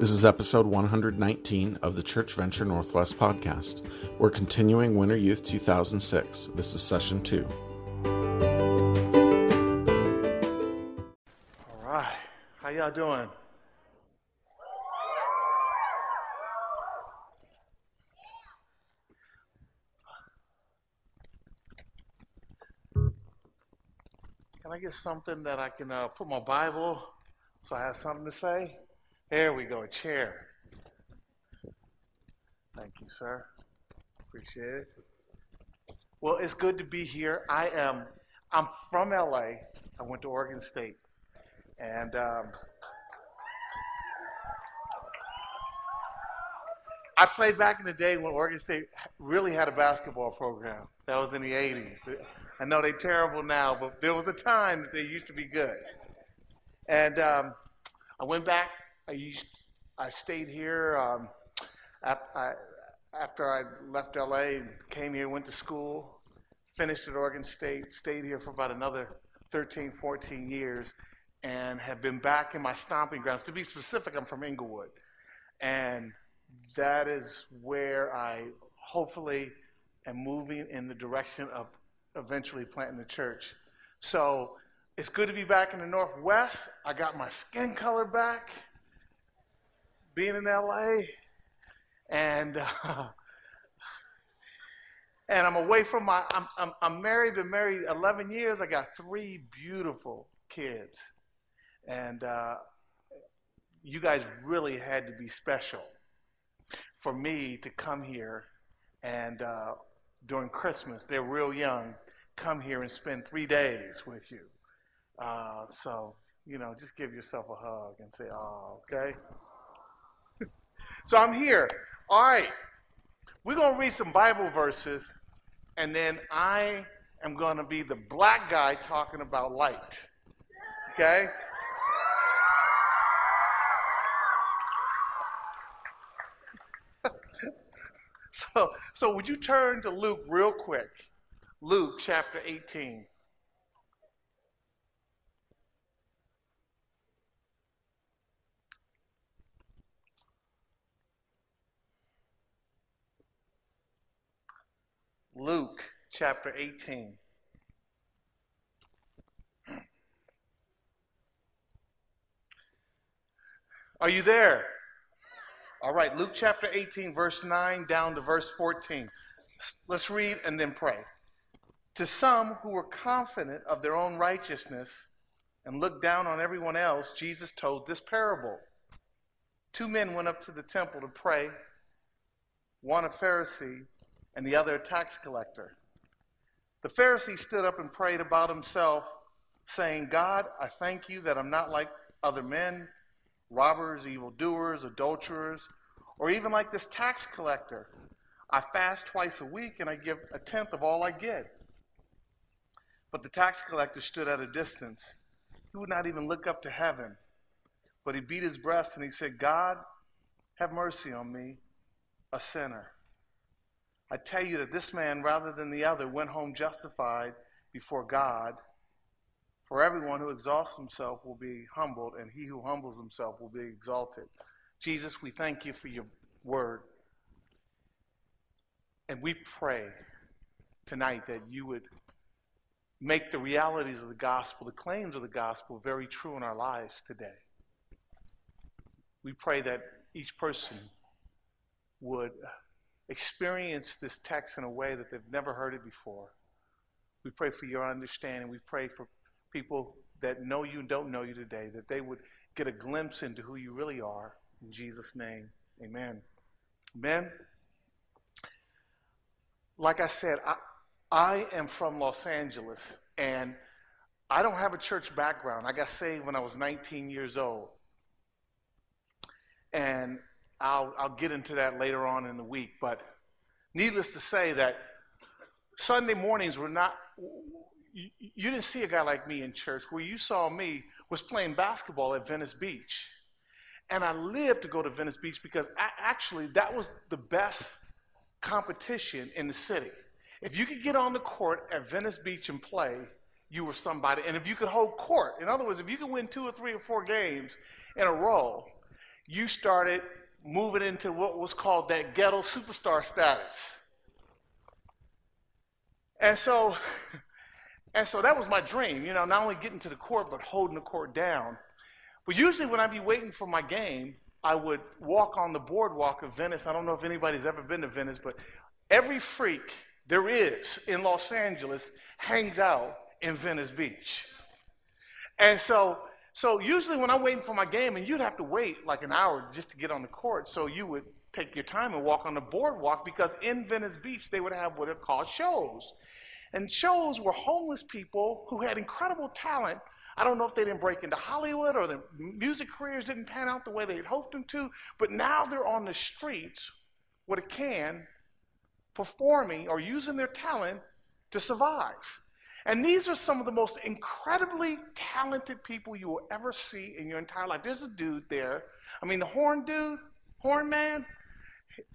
This is episode 119 of the Church Venture Northwest podcast. We're continuing Winter Youth 2006. This is session two. All right. How y'all doing? Can I get something that I can uh, put my Bible so I have something to say? There we go, a chair. Thank you, sir. Appreciate it. Well, it's good to be here. I am I'm from LA. I went to Oregon State. And um, I played back in the day when Oregon State really had a basketball program. That was in the 80s. I know they're terrible now, but there was a time that they used to be good. And um, I went back. I I stayed here um, after, I, after I left LA came here, went to school, finished at Oregon State, stayed here for about another 13, 14 years, and have been back in my stomping grounds. To be specific, I'm from Inglewood. And that is where I hopefully am moving in the direction of eventually planting the church. So it's good to be back in the Northwest. I got my skin color back, being in LA, and uh, and I'm away from my. I'm, I'm I'm married. Been married 11 years. I got three beautiful kids, and uh, you guys really had to be special for me to come here and. Uh, during Christmas. They're real young. Come here and spend three days with you. Uh, so, you know, just give yourself a hug and say, oh, okay? So I'm here. All right. We're going to read some Bible verses, and then I am going to be the black guy talking about light. Okay? So, so would you turn to Luke real quick? Luke chapter 18. Luke chapter 18. Are you there? All right, Luke chapter 18, verse 9 down to verse 14. Let's read and then pray. To some who were confident of their own righteousness and looked down on everyone else, Jesus told this parable. Two men went up to the temple to pray, one a Pharisee and the other a tax collector. The Pharisee stood up and prayed about himself, saying, God, I thank you that I'm not like other men robbers, evildoers, adulterers, or even like this tax collector. I fast twice a week and I give a tenth of all I get. But the tax collector stood at a distance. He would not even look up to heaven, but he beat his breast and he said, God, have mercy on me, a sinner. I tell you that this man, rather than the other, went home justified before God. For everyone who exalts himself will be humbled, and he who humbles himself will be exalted. Jesus, we thank you for your word. And we pray tonight that you would make the realities of the gospel, the claims of the gospel, very true in our lives today. We pray that each person would experience this text in a way that they've never heard it before. We pray for your understanding. We pray for people that know you and don't know you today, that they would get a glimpse into who you really are. In Jesus' name, amen. Amen. Like I said, I, I am from Los Angeles, and I don't have a church background. I got saved when I was 19 years old. And I'll, I'll get into that later on in the week. But needless to say, that Sunday mornings were not you, you didn't see a guy like me in church. Where you saw me was playing basketball at Venice Beach. And I lived to go to Venice Beach because I, actually that was the best competition in the city. If you could get on the court at Venice Beach and play, you were somebody. And if you could hold court, in other words, if you could win two or three or four games in a row, you started moving into what was called that ghetto superstar status. And so, and so that was my dream, you know, not only getting to the court, but holding the court down. But usually when I'd be waiting for my game, I would walk on the boardwalk of Venice. I don't know if anybody's ever been to Venice, but every freak there is in Los Angeles hangs out in Venice Beach. And so, so usually when I'm waiting for my game, and you'd have to wait like an hour just to get on the court, so you would take your time and walk on the boardwalk because in Venice Beach they would have what are called shows. And shows were homeless people who had incredible talent. I don't know if they didn't break into Hollywood or their music careers didn't pan out the way they had hoped them to, but now they're on the streets with a can performing or using their talent to survive. And these are some of the most incredibly talented people you will ever see in your entire life. There's a dude there. I mean, the horn dude, horn man.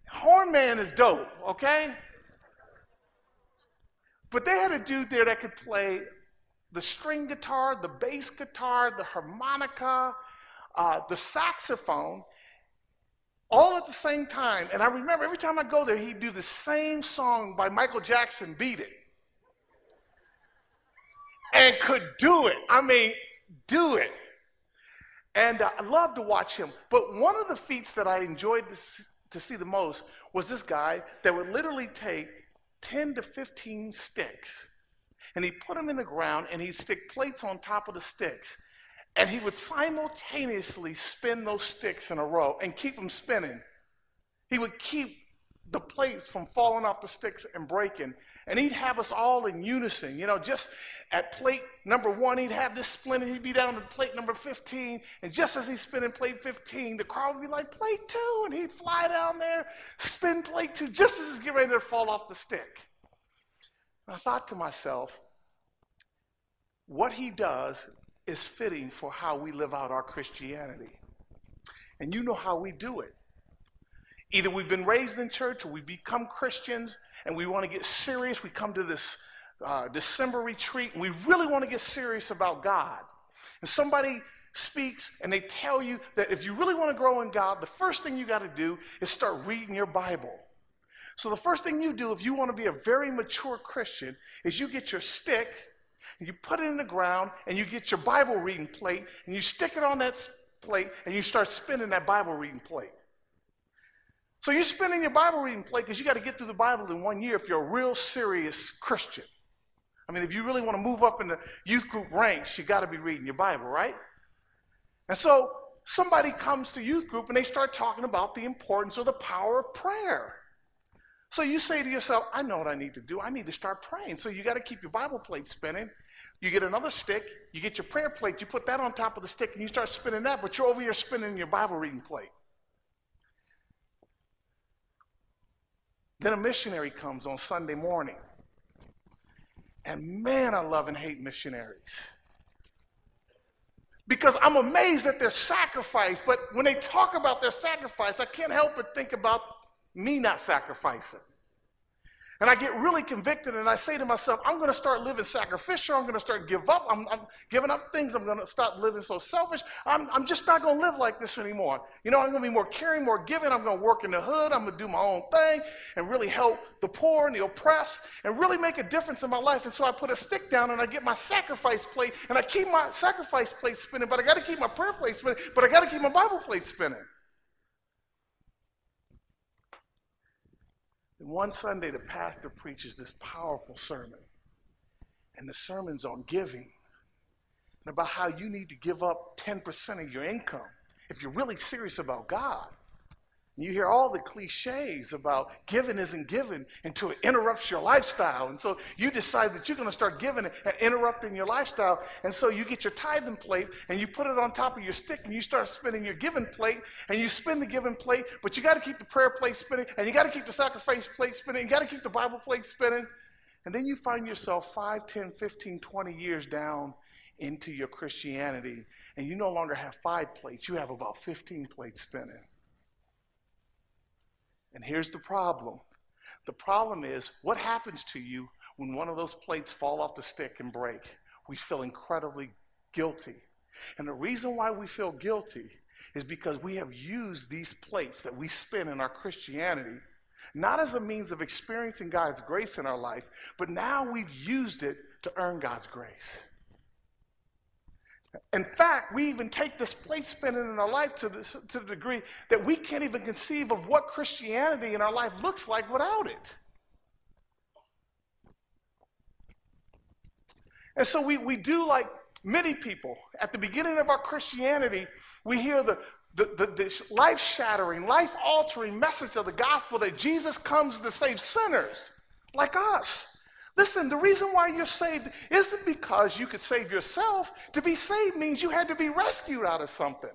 Horn man is dope, okay? But they had a dude there that could play the string guitar, the bass guitar, the harmonica, uh, the saxophone, all at the same time. And I remember every time I go there, he'd do the same song by Michael Jackson, Beat It. And could do it. I mean, do it. And uh, I love to watch him. But one of the feats that I enjoyed to, to see the most was this guy that would literally take 10 to 15 sticks and he'd put them in the ground and he'd stick plates on top of the sticks and he would simultaneously spin those sticks in a row and keep them spinning. He would keep the plates from falling off the sticks and breaking. And he'd have us all in unison. You know, just at plate number one, he'd have this splinter. He'd be down to plate number 15. And just as he's spinning plate 15, the crowd would be like, plate two. And he'd fly down there, spin plate two, just as he's getting ready to fall off the stick. And I thought to myself, what he does is fitting for how we live out our Christianity. And you know how we do it. Either we've been raised in church or we become Christians and we want to get serious. We come to this uh, December retreat and we really want to get serious about God. And somebody speaks and they tell you that if you really want to grow in God, the first thing you got to do is start reading your Bible. So the first thing you do if you want to be a very mature Christian is you get your stick and you put it in the ground and you get your Bible reading plate and you stick it on that plate and you start spinning that Bible reading plate. So you're spinning your Bible reading plate because you got to get through the Bible in one year if you're a real serious Christian. I mean, if you really want to move up in the youth group ranks, you got to be reading your Bible, right? And so somebody comes to youth group and they start talking about the importance or the power of prayer. So you say to yourself, I know what I need to do. I need to start praying. So you got to keep your Bible plate spinning. You get another stick, you get your prayer plate, you put that on top of the stick, and you start spinning that, but you're over here spinning your Bible reading plate. Then a missionary comes on Sunday morning. And man, I love and hate missionaries. Because I'm amazed at their sacrifice, but when they talk about their sacrifice, I can't help but think about me not sacrificing. And I get really convicted and I say to myself, I'm going to start living sacrificial. I'm going to start give up. I'm, I'm giving up things. I'm going to stop living so selfish. I'm, I'm just not going to live like this anymore. You know, I'm going to be more caring, more giving. I'm going to work in the hood. I'm going to do my own thing and really help the poor and the oppressed and really make a difference in my life. And so I put a stick down and I get my sacrifice plate and I keep my sacrifice plate spinning, but I got to keep my prayer plate spinning, but I got to keep my Bible plate spinning. And one Sunday, the pastor preaches this powerful sermon. And the sermon's on giving and about how you need to give up 10% of your income if you're really serious about God. You hear all the cliches about giving isn't given until it interrupts your lifestyle. And so you decide that you're going to start giving and interrupting your lifestyle. And so you get your tithing plate and you put it on top of your stick and you start spinning your giving plate and you spin the giving plate, but you got to keep the prayer plate spinning and you got to keep the sacrifice plate spinning. and You got to keep the Bible plate spinning. And then you find yourself 5, 10, 15, 20 years down into your Christianity and you no longer have five plates, you have about 15 plates spinning. And here's the problem the problem is what happens to you when one of those plates fall off the stick and break? We feel incredibly guilty. And the reason why we feel guilty is because we have used these plates that we spin in our Christianity not as a means of experiencing God's grace in our life, but now we've used it to earn God's grace. In fact, we even take this place spinning in our life to the, to the degree that we can't even conceive of what Christianity in our life looks like without it. And so we, we do like many people. At the beginning of our Christianity, we hear the, the, the life shattering, life altering message of the gospel that Jesus comes to save sinners like us. Listen, the reason why you're saved isn't because you could save yourself. To be saved means you had to be rescued out of something.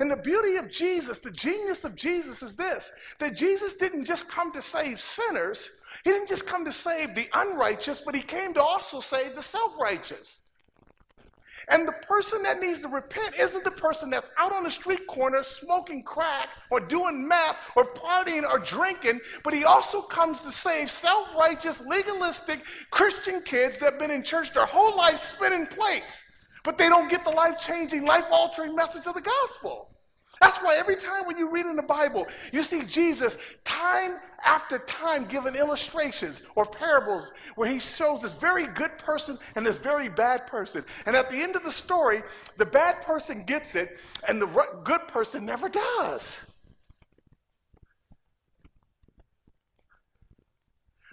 And the beauty of Jesus, the genius of Jesus is this that Jesus didn't just come to save sinners, he didn't just come to save the unrighteous, but he came to also save the self righteous. And the person that needs to repent isn't the person that's out on the street corner smoking crack or doing meth or partying or drinking, but he also comes to save self righteous, legalistic Christian kids that have been in church their whole life spinning plates, but they don't get the life changing, life altering message of the gospel. That's why every time when you read in the Bible, you see Jesus time after time giving illustrations or parables where he shows this very good person and this very bad person. And at the end of the story, the bad person gets it and the good person never does.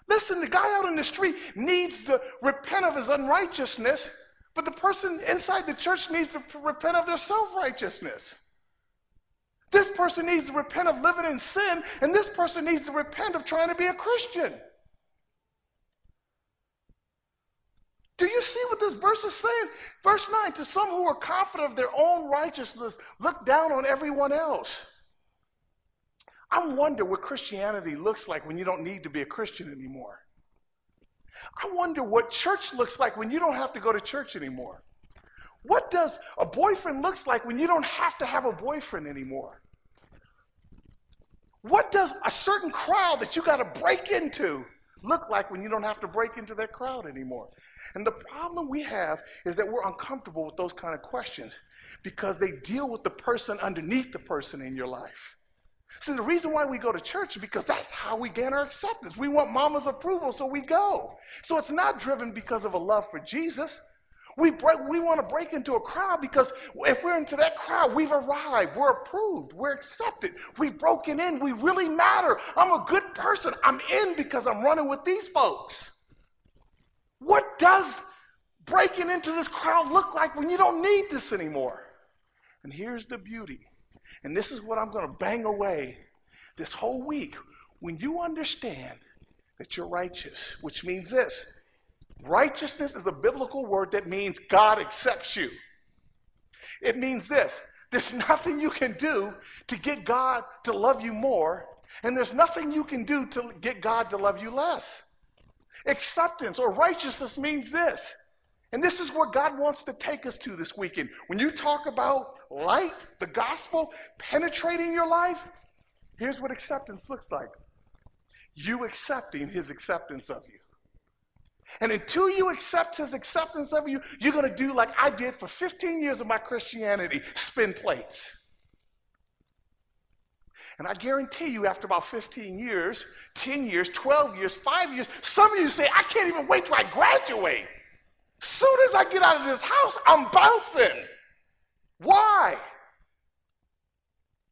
Listen, the guy out in the street needs to repent of his unrighteousness, but the person inside the church needs to repent of their self righteousness. This person needs to repent of living in sin, and this person needs to repent of trying to be a Christian. Do you see what this verse is saying? Verse 9 To some who are confident of their own righteousness, look down on everyone else. I wonder what Christianity looks like when you don't need to be a Christian anymore. I wonder what church looks like when you don't have to go to church anymore. What does a boyfriend looks like when you don't have to have a boyfriend anymore? What does a certain crowd that you got to break into look like when you don't have to break into that crowd anymore? And the problem we have is that we're uncomfortable with those kind of questions because they deal with the person underneath the person in your life. See, the reason why we go to church is because that's how we gain our acceptance. We want mama's approval, so we go. So it's not driven because of a love for Jesus. We, break, we want to break into a crowd because if we're into that crowd, we've arrived, we're approved, we're accepted, we've broken in, we really matter. I'm a good person. I'm in because I'm running with these folks. What does breaking into this crowd look like when you don't need this anymore? And here's the beauty, and this is what I'm going to bang away this whole week. When you understand that you're righteous, which means this Righteousness is a biblical word that means God accepts you. It means this there's nothing you can do to get God to love you more, and there's nothing you can do to get God to love you less. Acceptance or righteousness means this. And this is where God wants to take us to this weekend. When you talk about light, the gospel, penetrating your life, here's what acceptance looks like you accepting his acceptance of you. And until you accept his acceptance of you, you're going to do like I did for 15 years of my Christianity spin plates. And I guarantee you, after about 15 years, 10 years, 12 years, 5 years, some of you say, I can't even wait till I graduate. Soon as I get out of this house, I'm bouncing. Why?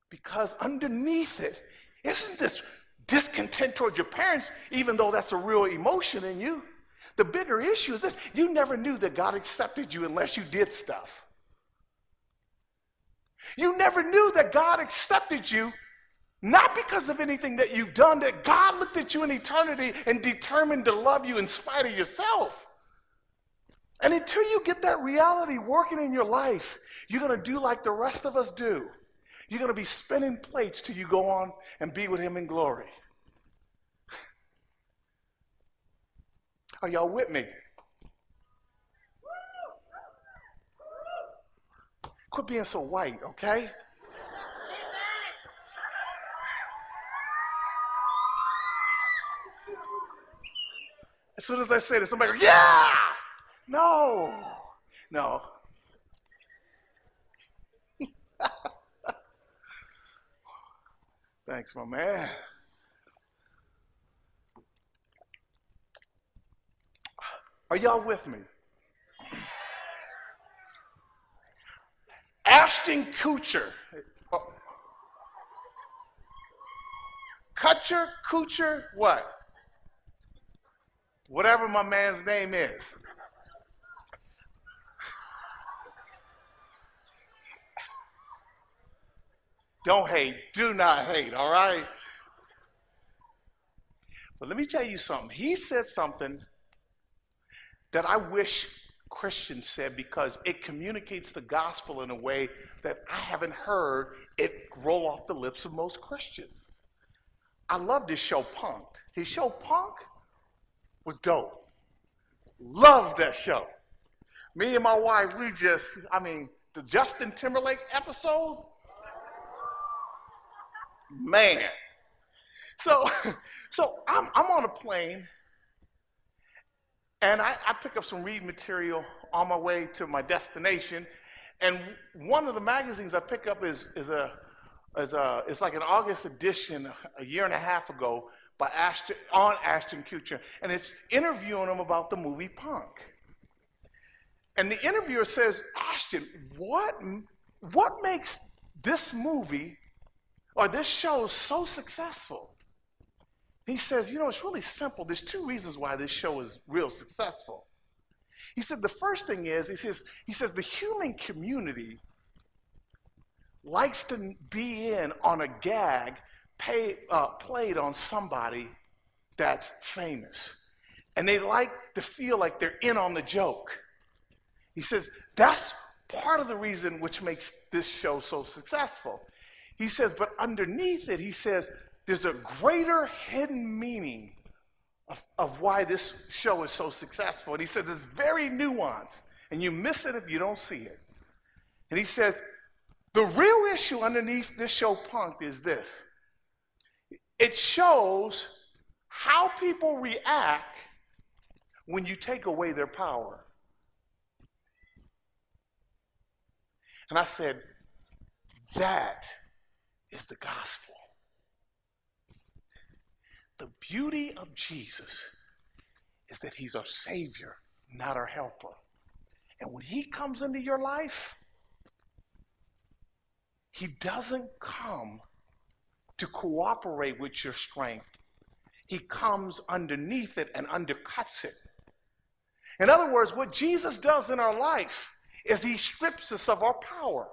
Because underneath it isn't this discontent towards your parents, even though that's a real emotion in you. The bigger issue is this you never knew that God accepted you unless you did stuff. You never knew that God accepted you not because of anything that you've done, that God looked at you in eternity and determined to love you in spite of yourself. And until you get that reality working in your life, you're going to do like the rest of us do. You're going to be spinning plates till you go on and be with Him in glory. Are y'all with me? Quit being so white, okay? As soon as I say this, somebody goes, yeah! No, no. Thanks, my man. Are y'all with me? Ashton Kutcher. Kutcher, Kutcher, what? Whatever my man's name is. Don't hate. Do not hate, all right? But let me tell you something. He said something that I wish Christians said because it communicates the gospel in a way that I haven't heard it roll off the lips of most Christians. I love this show, Punk'd. His show, Punk, was dope. Loved that show. Me and my wife, we just, I mean, the Justin Timberlake episode, man. So, so I'm, I'm on a plane and I, I pick up some reading material on my way to my destination. And one of the magazines I pick up is, is a, is a, it's like an August edition a year and a half ago by Ashton, on Ashton Kutcher. And it's interviewing him about the movie Punk'd. And the interviewer says, Ashton, what, what makes this movie or this show so successful? He says, you know, it's really simple. There's two reasons why this show is real successful. He said the first thing is, he says, he says the human community likes to be in on a gag pay, uh, played on somebody that's famous. And they like to feel like they're in on the joke. He says that's part of the reason which makes this show so successful. He says, but underneath it, he says, there's a greater hidden meaning of, of why this show is so successful. And he says it's very nuanced, and you miss it if you don't see it. And he says the real issue underneath this show, Punk'd, is this it shows how people react when you take away their power. And I said, that is the gospel. The beauty of Jesus is that he's our Savior, not our helper. And when he comes into your life, he doesn't come to cooperate with your strength. He comes underneath it and undercuts it. In other words, what Jesus does in our life is he strips us of our power.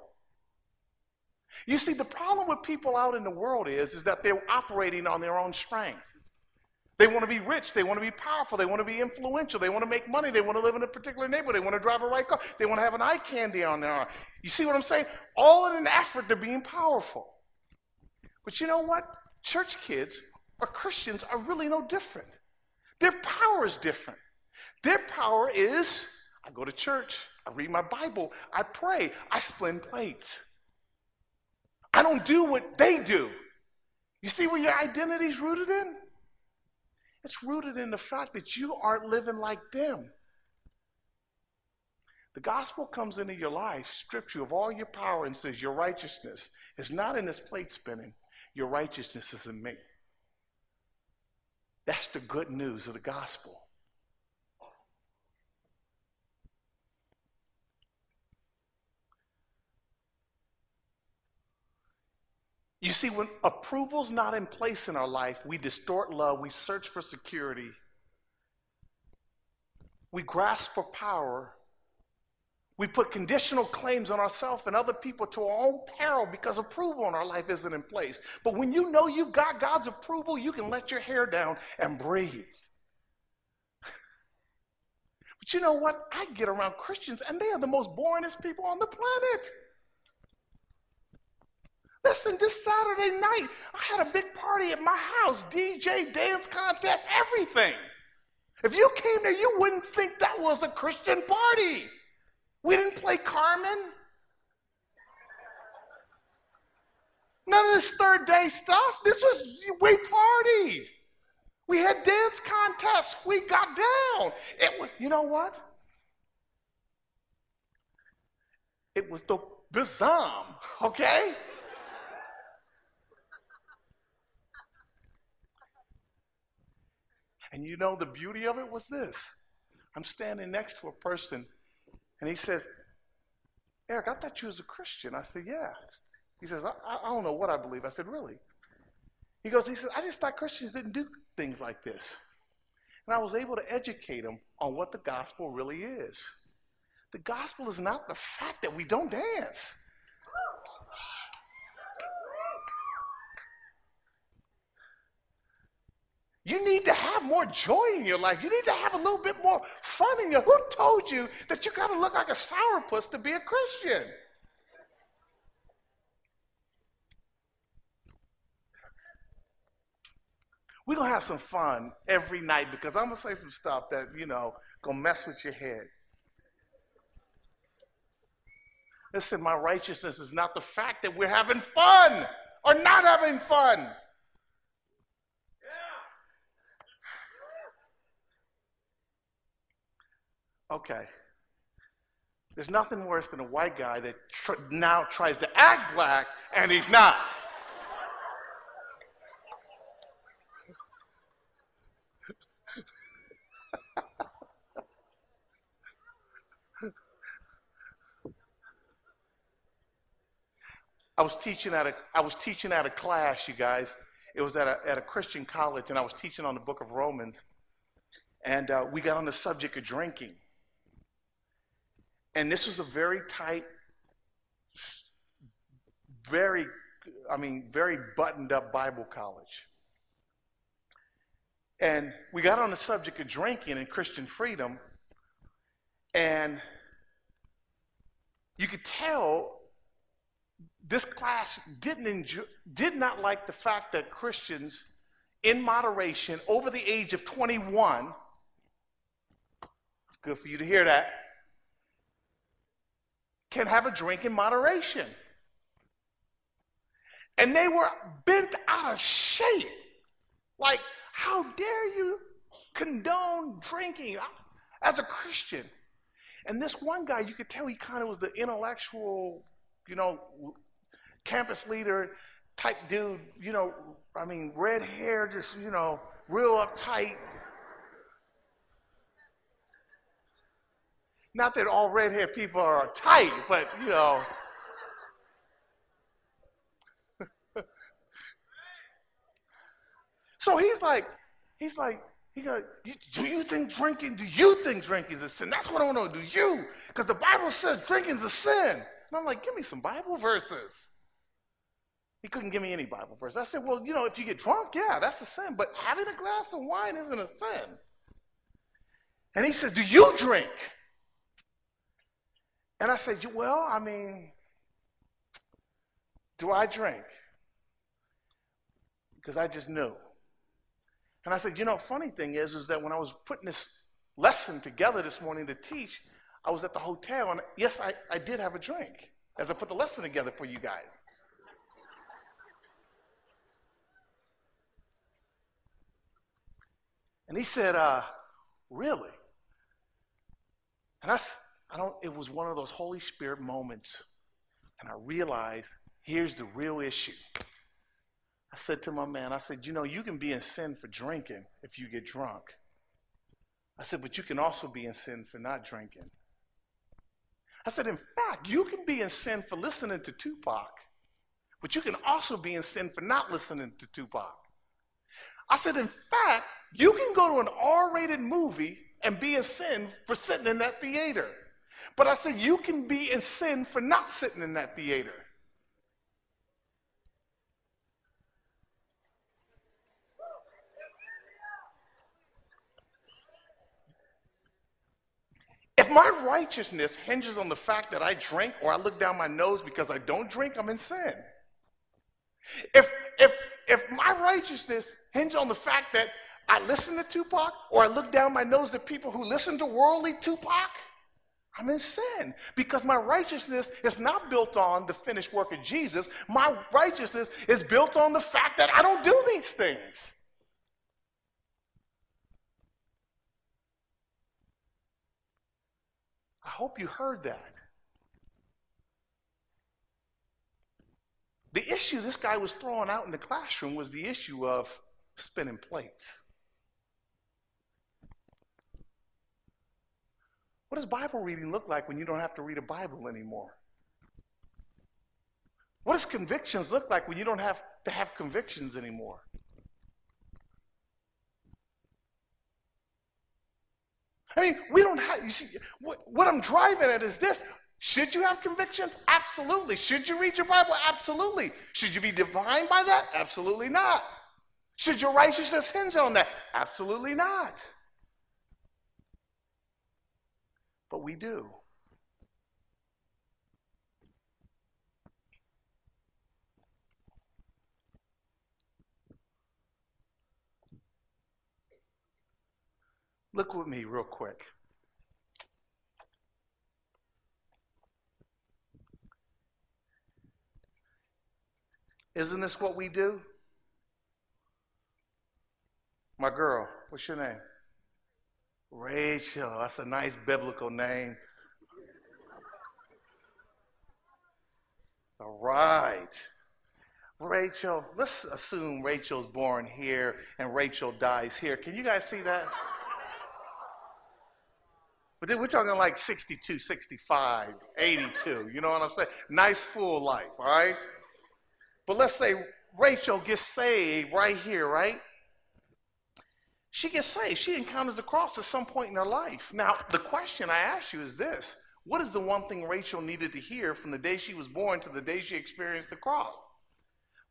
You see, the problem with people out in the world is, is that they're operating on their own strength. They want to be rich. They want to be powerful. They want to be influential. They want to make money. They want to live in a particular neighborhood. They want to drive a right car. They want to have an eye candy on their arm. You see what I'm saying? All in an effort to being powerful. But you know what? Church kids or Christians are really no different. Their power is different. Their power is I go to church, I read my Bible, I pray, I split plates. I don't do what they do. You see where your identity is rooted in? It's rooted in the fact that you aren't living like them. The gospel comes into your life, strips you of all your power, and says, Your righteousness is not in this plate spinning, your righteousness is in me. That's the good news of the gospel. See, when approval's not in place in our life, we distort love, we search for security, we grasp for power, we put conditional claims on ourselves and other people to our own peril because approval in our life isn't in place. But when you know you've got God's approval, you can let your hair down and breathe. But you know what? I get around Christians and they are the most boringest people on the planet. Listen, this Saturday night, I had a big party at my house DJ, dance contest, everything. If you came there, you wouldn't think that was a Christian party. We didn't play Carmen. None of this Third Day stuff. This was, we partied. We had dance contests. We got down. It was, you know what? It was the Bizam, okay? And you know, the beauty of it was this I'm standing next to a person, and he says, Eric, I thought you was a Christian. I said, Yeah. He says, I, I don't know what I believe. I said, Really? He goes, He says, I just thought Christians didn't do things like this. And I was able to educate him on what the gospel really is. The gospel is not the fact that we don't dance. You need to have more joy in your life. You need to have a little bit more fun in your Who told you that you got to look like a sourpuss to be a Christian? We're going to have some fun every night because I'm going to say some stuff that, you know, going to mess with your head. Listen, my righteousness is not the fact that we're having fun or not having fun. Okay. There's nothing worse than a white guy that tr- now tries to act black and he's not. I was teaching at a I was teaching at a class, you guys. It was at a, at a Christian college, and I was teaching on the book of Romans. And uh, we got on the subject of drinking. And this was a very tight, very, I mean, very buttoned up Bible college. And we got on the subject of drinking and Christian freedom. And you could tell this class didn't enjoy, did not like the fact that Christians in moderation over the age of 21, it's good for you to hear that, can have a drink in moderation. And they were bent out of shape. Like, how dare you condone drinking uh, as a Christian? And this one guy, you could tell he kind of was the intellectual, you know, campus leader type dude, you know, I mean, red hair, just, you know, real uptight. Not that all red hair people are tight, but, you know. so he's like, he's like, he goes, do you think drinking, do you think drinking is a sin? That's what I want to know. Do you? Because the Bible says drinking is a sin. And I'm like, give me some Bible verses. He couldn't give me any Bible verse. I said, Well, you know, if you get drunk, yeah, that's a sin. But having a glass of wine isn't a sin. And he says, Do you drink? And I said, Well, I mean, do I drink? Because I just knew. And I said, You know, funny thing is, is that when I was putting this lesson together this morning to teach, I was at the hotel, and yes, I, I did have a drink as I put the lesson together for you guys. And he said, uh, Really? And I, I don't, it was one of those Holy Spirit moments. And I realized here's the real issue. I said to my man, I said, You know, you can be in sin for drinking if you get drunk. I said, But you can also be in sin for not drinking. I said, In fact, you can be in sin for listening to Tupac, but you can also be in sin for not listening to Tupac. I said, In fact, you can go to an R rated movie and be in sin for sitting in that theater. But I said, you can be in sin for not sitting in that theater. If my righteousness hinges on the fact that I drink or I look down my nose because I don't drink, I'm in sin. If, if, if my righteousness hinges on the fact that I listen to Tupac or I look down my nose at people who listen to worldly Tupac, I'm in sin because my righteousness is not built on the finished work of Jesus. My righteousness is built on the fact that I don't do these things. I hope you heard that. The issue this guy was throwing out in the classroom was the issue of spinning plates. Does Bible reading look like when you don't have to read a Bible anymore? What does convictions look like when you don't have to have convictions anymore? I mean, we don't have, you see, what, what I'm driving at is this. Should you have convictions? Absolutely. Should you read your Bible? Absolutely. Should you be defined by that? Absolutely not. Should your righteousness hinge on that? Absolutely not. But we do. Look with me real quick. Isn't this what we do? My girl, what's your name? Rachel. That's a nice biblical name. All right. Rachel, let's assume Rachel's born here and Rachel dies here. Can you guys see that? But then we're talking like 62, 65, 82. You know what I'm saying? Nice full life, all right? But let's say Rachel gets saved right here, right? She gets saved. She encounters the cross at some point in her life. Now, the question I ask you is this What is the one thing Rachel needed to hear from the day she was born to the day she experienced the cross?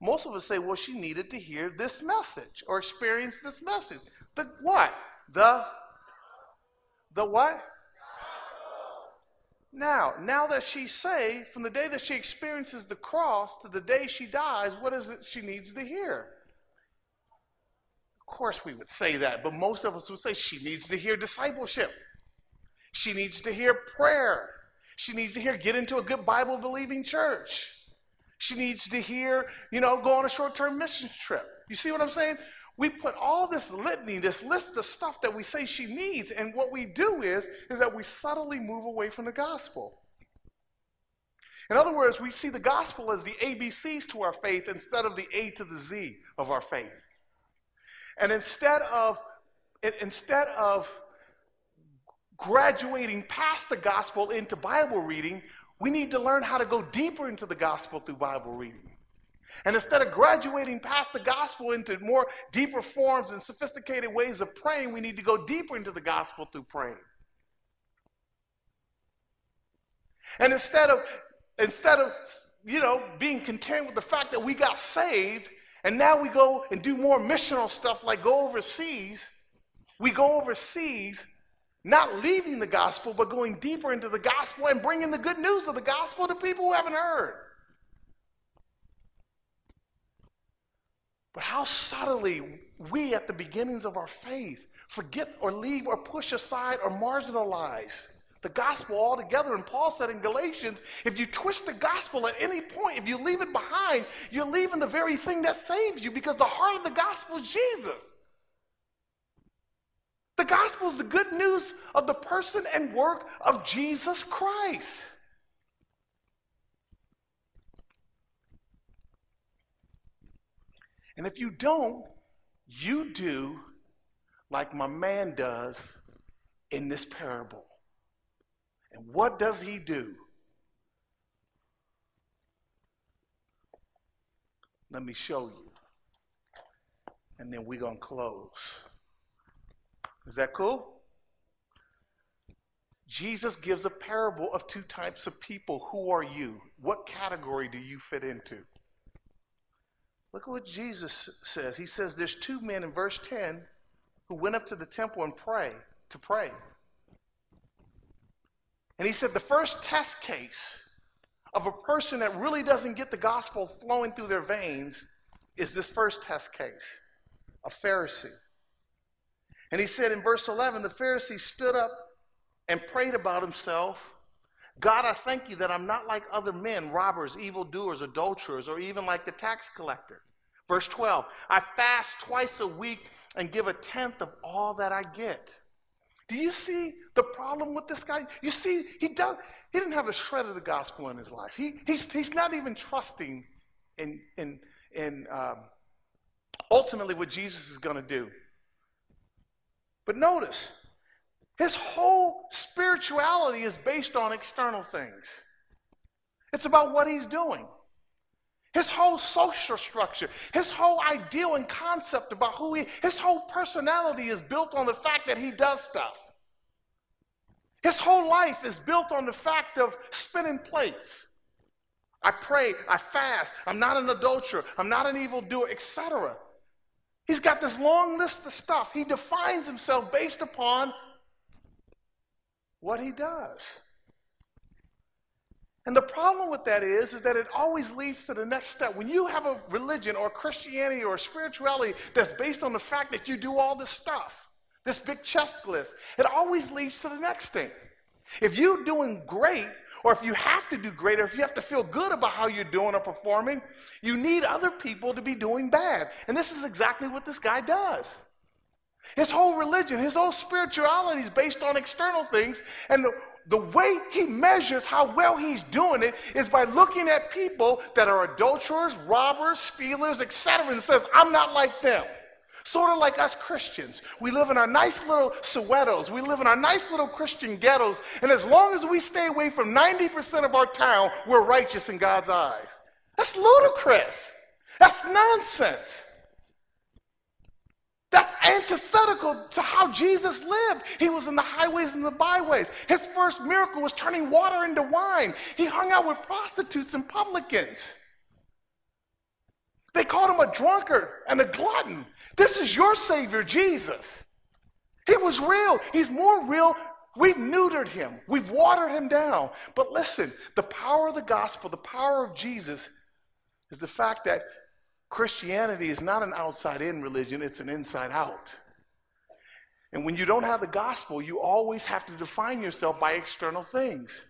Most of us say, well, she needed to hear this message or experience this message. The what? The the what? Now, now that she's saved, from the day that she experiences the cross to the day she dies, what is it she needs to hear? Course, we would say that, but most of us would say she needs to hear discipleship. She needs to hear prayer. She needs to hear get into a good Bible believing church. She needs to hear, you know, go on a short term mission trip. You see what I'm saying? we put all this litany, this list of stuff that we say she needs, and what we do is, is that we subtly move away from the gospel. In other words, we see the gospel as the ABCs to our faith instead of the A to the Z of our faith. And instead of, instead of graduating past the gospel into Bible reading, we need to learn how to go deeper into the gospel through Bible reading. And instead of graduating past the gospel into more deeper forms and sophisticated ways of praying, we need to go deeper into the gospel through praying. And instead of instead of you know being content with the fact that we got saved and now we go and do more missional stuff like go overseas, we go overseas not leaving the gospel but going deeper into the gospel and bringing the good news of the gospel to people who haven't heard. But how subtly we, at the beginnings of our faith, forget or leave or push aside or marginalize the gospel altogether. And Paul said in Galatians if you twist the gospel at any point, if you leave it behind, you're leaving the very thing that saves you because the heart of the gospel is Jesus. The gospel is the good news of the person and work of Jesus Christ. And if you don't, you do like my man does in this parable. And what does he do? Let me show you. And then we're going to close. Is that cool? Jesus gives a parable of two types of people. Who are you? What category do you fit into? Look at what Jesus says. He says there's two men in verse 10 who went up to the temple and pray to pray. And he said the first test case of a person that really doesn't get the gospel flowing through their veins is this first test case, a Pharisee. And he said in verse 11, the Pharisee stood up and prayed about himself God, I thank you that I'm not like other men, robbers, evildoers, adulterers, or even like the tax collector. Verse 12, I fast twice a week and give a tenth of all that I get. Do you see the problem with this guy? You see, he does he didn't have a shred of the gospel in his life. He, he's, he's not even trusting in, in, in um, ultimately what Jesus is going to do. But notice, His whole spirituality is based on external things. It's about what he's doing. His whole social structure, his whole ideal and concept about who he, his whole personality is built on the fact that he does stuff. His whole life is built on the fact of spinning plates. I pray, I fast, I'm not an adulterer, I'm not an evildoer, etc. He's got this long list of stuff. He defines himself based upon what he does. And the problem with that is, is that it always leads to the next step. When you have a religion or Christianity or spirituality that's based on the fact that you do all this stuff, this big checklist, it always leads to the next thing. If you're doing great, or if you have to do great, or if you have to feel good about how you're doing or performing, you need other people to be doing bad. And this is exactly what this guy does. His whole religion, his whole spirituality is based on external things. And the, way he measures how well he's doing it is by looking at people that are adulterers, robbers, stealers, etc., and says, I'm not like them. Sort of like us Christians. We live in our nice little Sowetos. We live in our nice little Christian ghettos. And as long as we stay away from 90% of our town, we're righteous in God's eyes. That's ludicrous. That's nonsense. That's antithetical to how Jesus lived. He was in the highways and the byways. His first miracle was turning water into wine. He hung out with prostitutes and publicans. They called him a drunkard and a glutton. This is your Savior, Jesus. He was real. He's more real. We've neutered him, we've watered him down. But listen, the power of the gospel, the power of Jesus, is the fact that Christianity is not an outside in religion, it's an inside out. And when you don't have the gospel, you always have to define yourself by external things.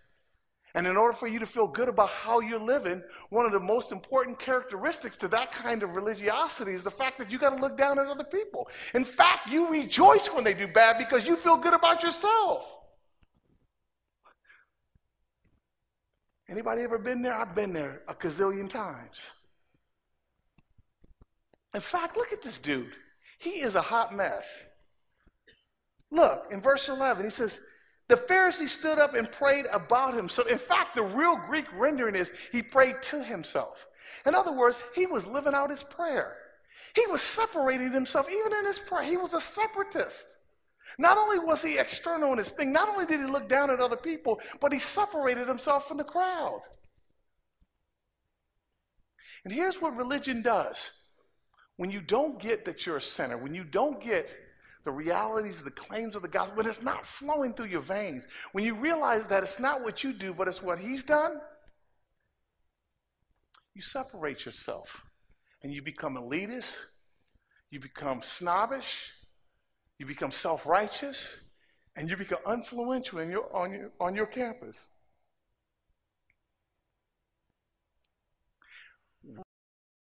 And in order for you to feel good about how you're living, one of the most important characteristics to that kind of religiosity is the fact that you got to look down at other people. In fact, you rejoice when they do bad because you feel good about yourself. Anybody ever been there? I've been there a gazillion times. In fact, look at this dude. He is a hot mess. Look, in verse 11, he says, The Pharisee stood up and prayed about him. So, in fact, the real Greek rendering is he prayed to himself. In other words, he was living out his prayer. He was separating himself, even in his prayer. He was a separatist. Not only was he external in his thing, not only did he look down at other people, but he separated himself from the crowd. And here's what religion does when you don't get that you're a sinner, when you don't get the realities, the claims of the gospel, when it's not flowing through your veins, when you realize that it's not what you do, but it's what he's done, you separate yourself and you become elitist, you become snobbish, you become self righteous, and you become influential your, on, your, on your campus.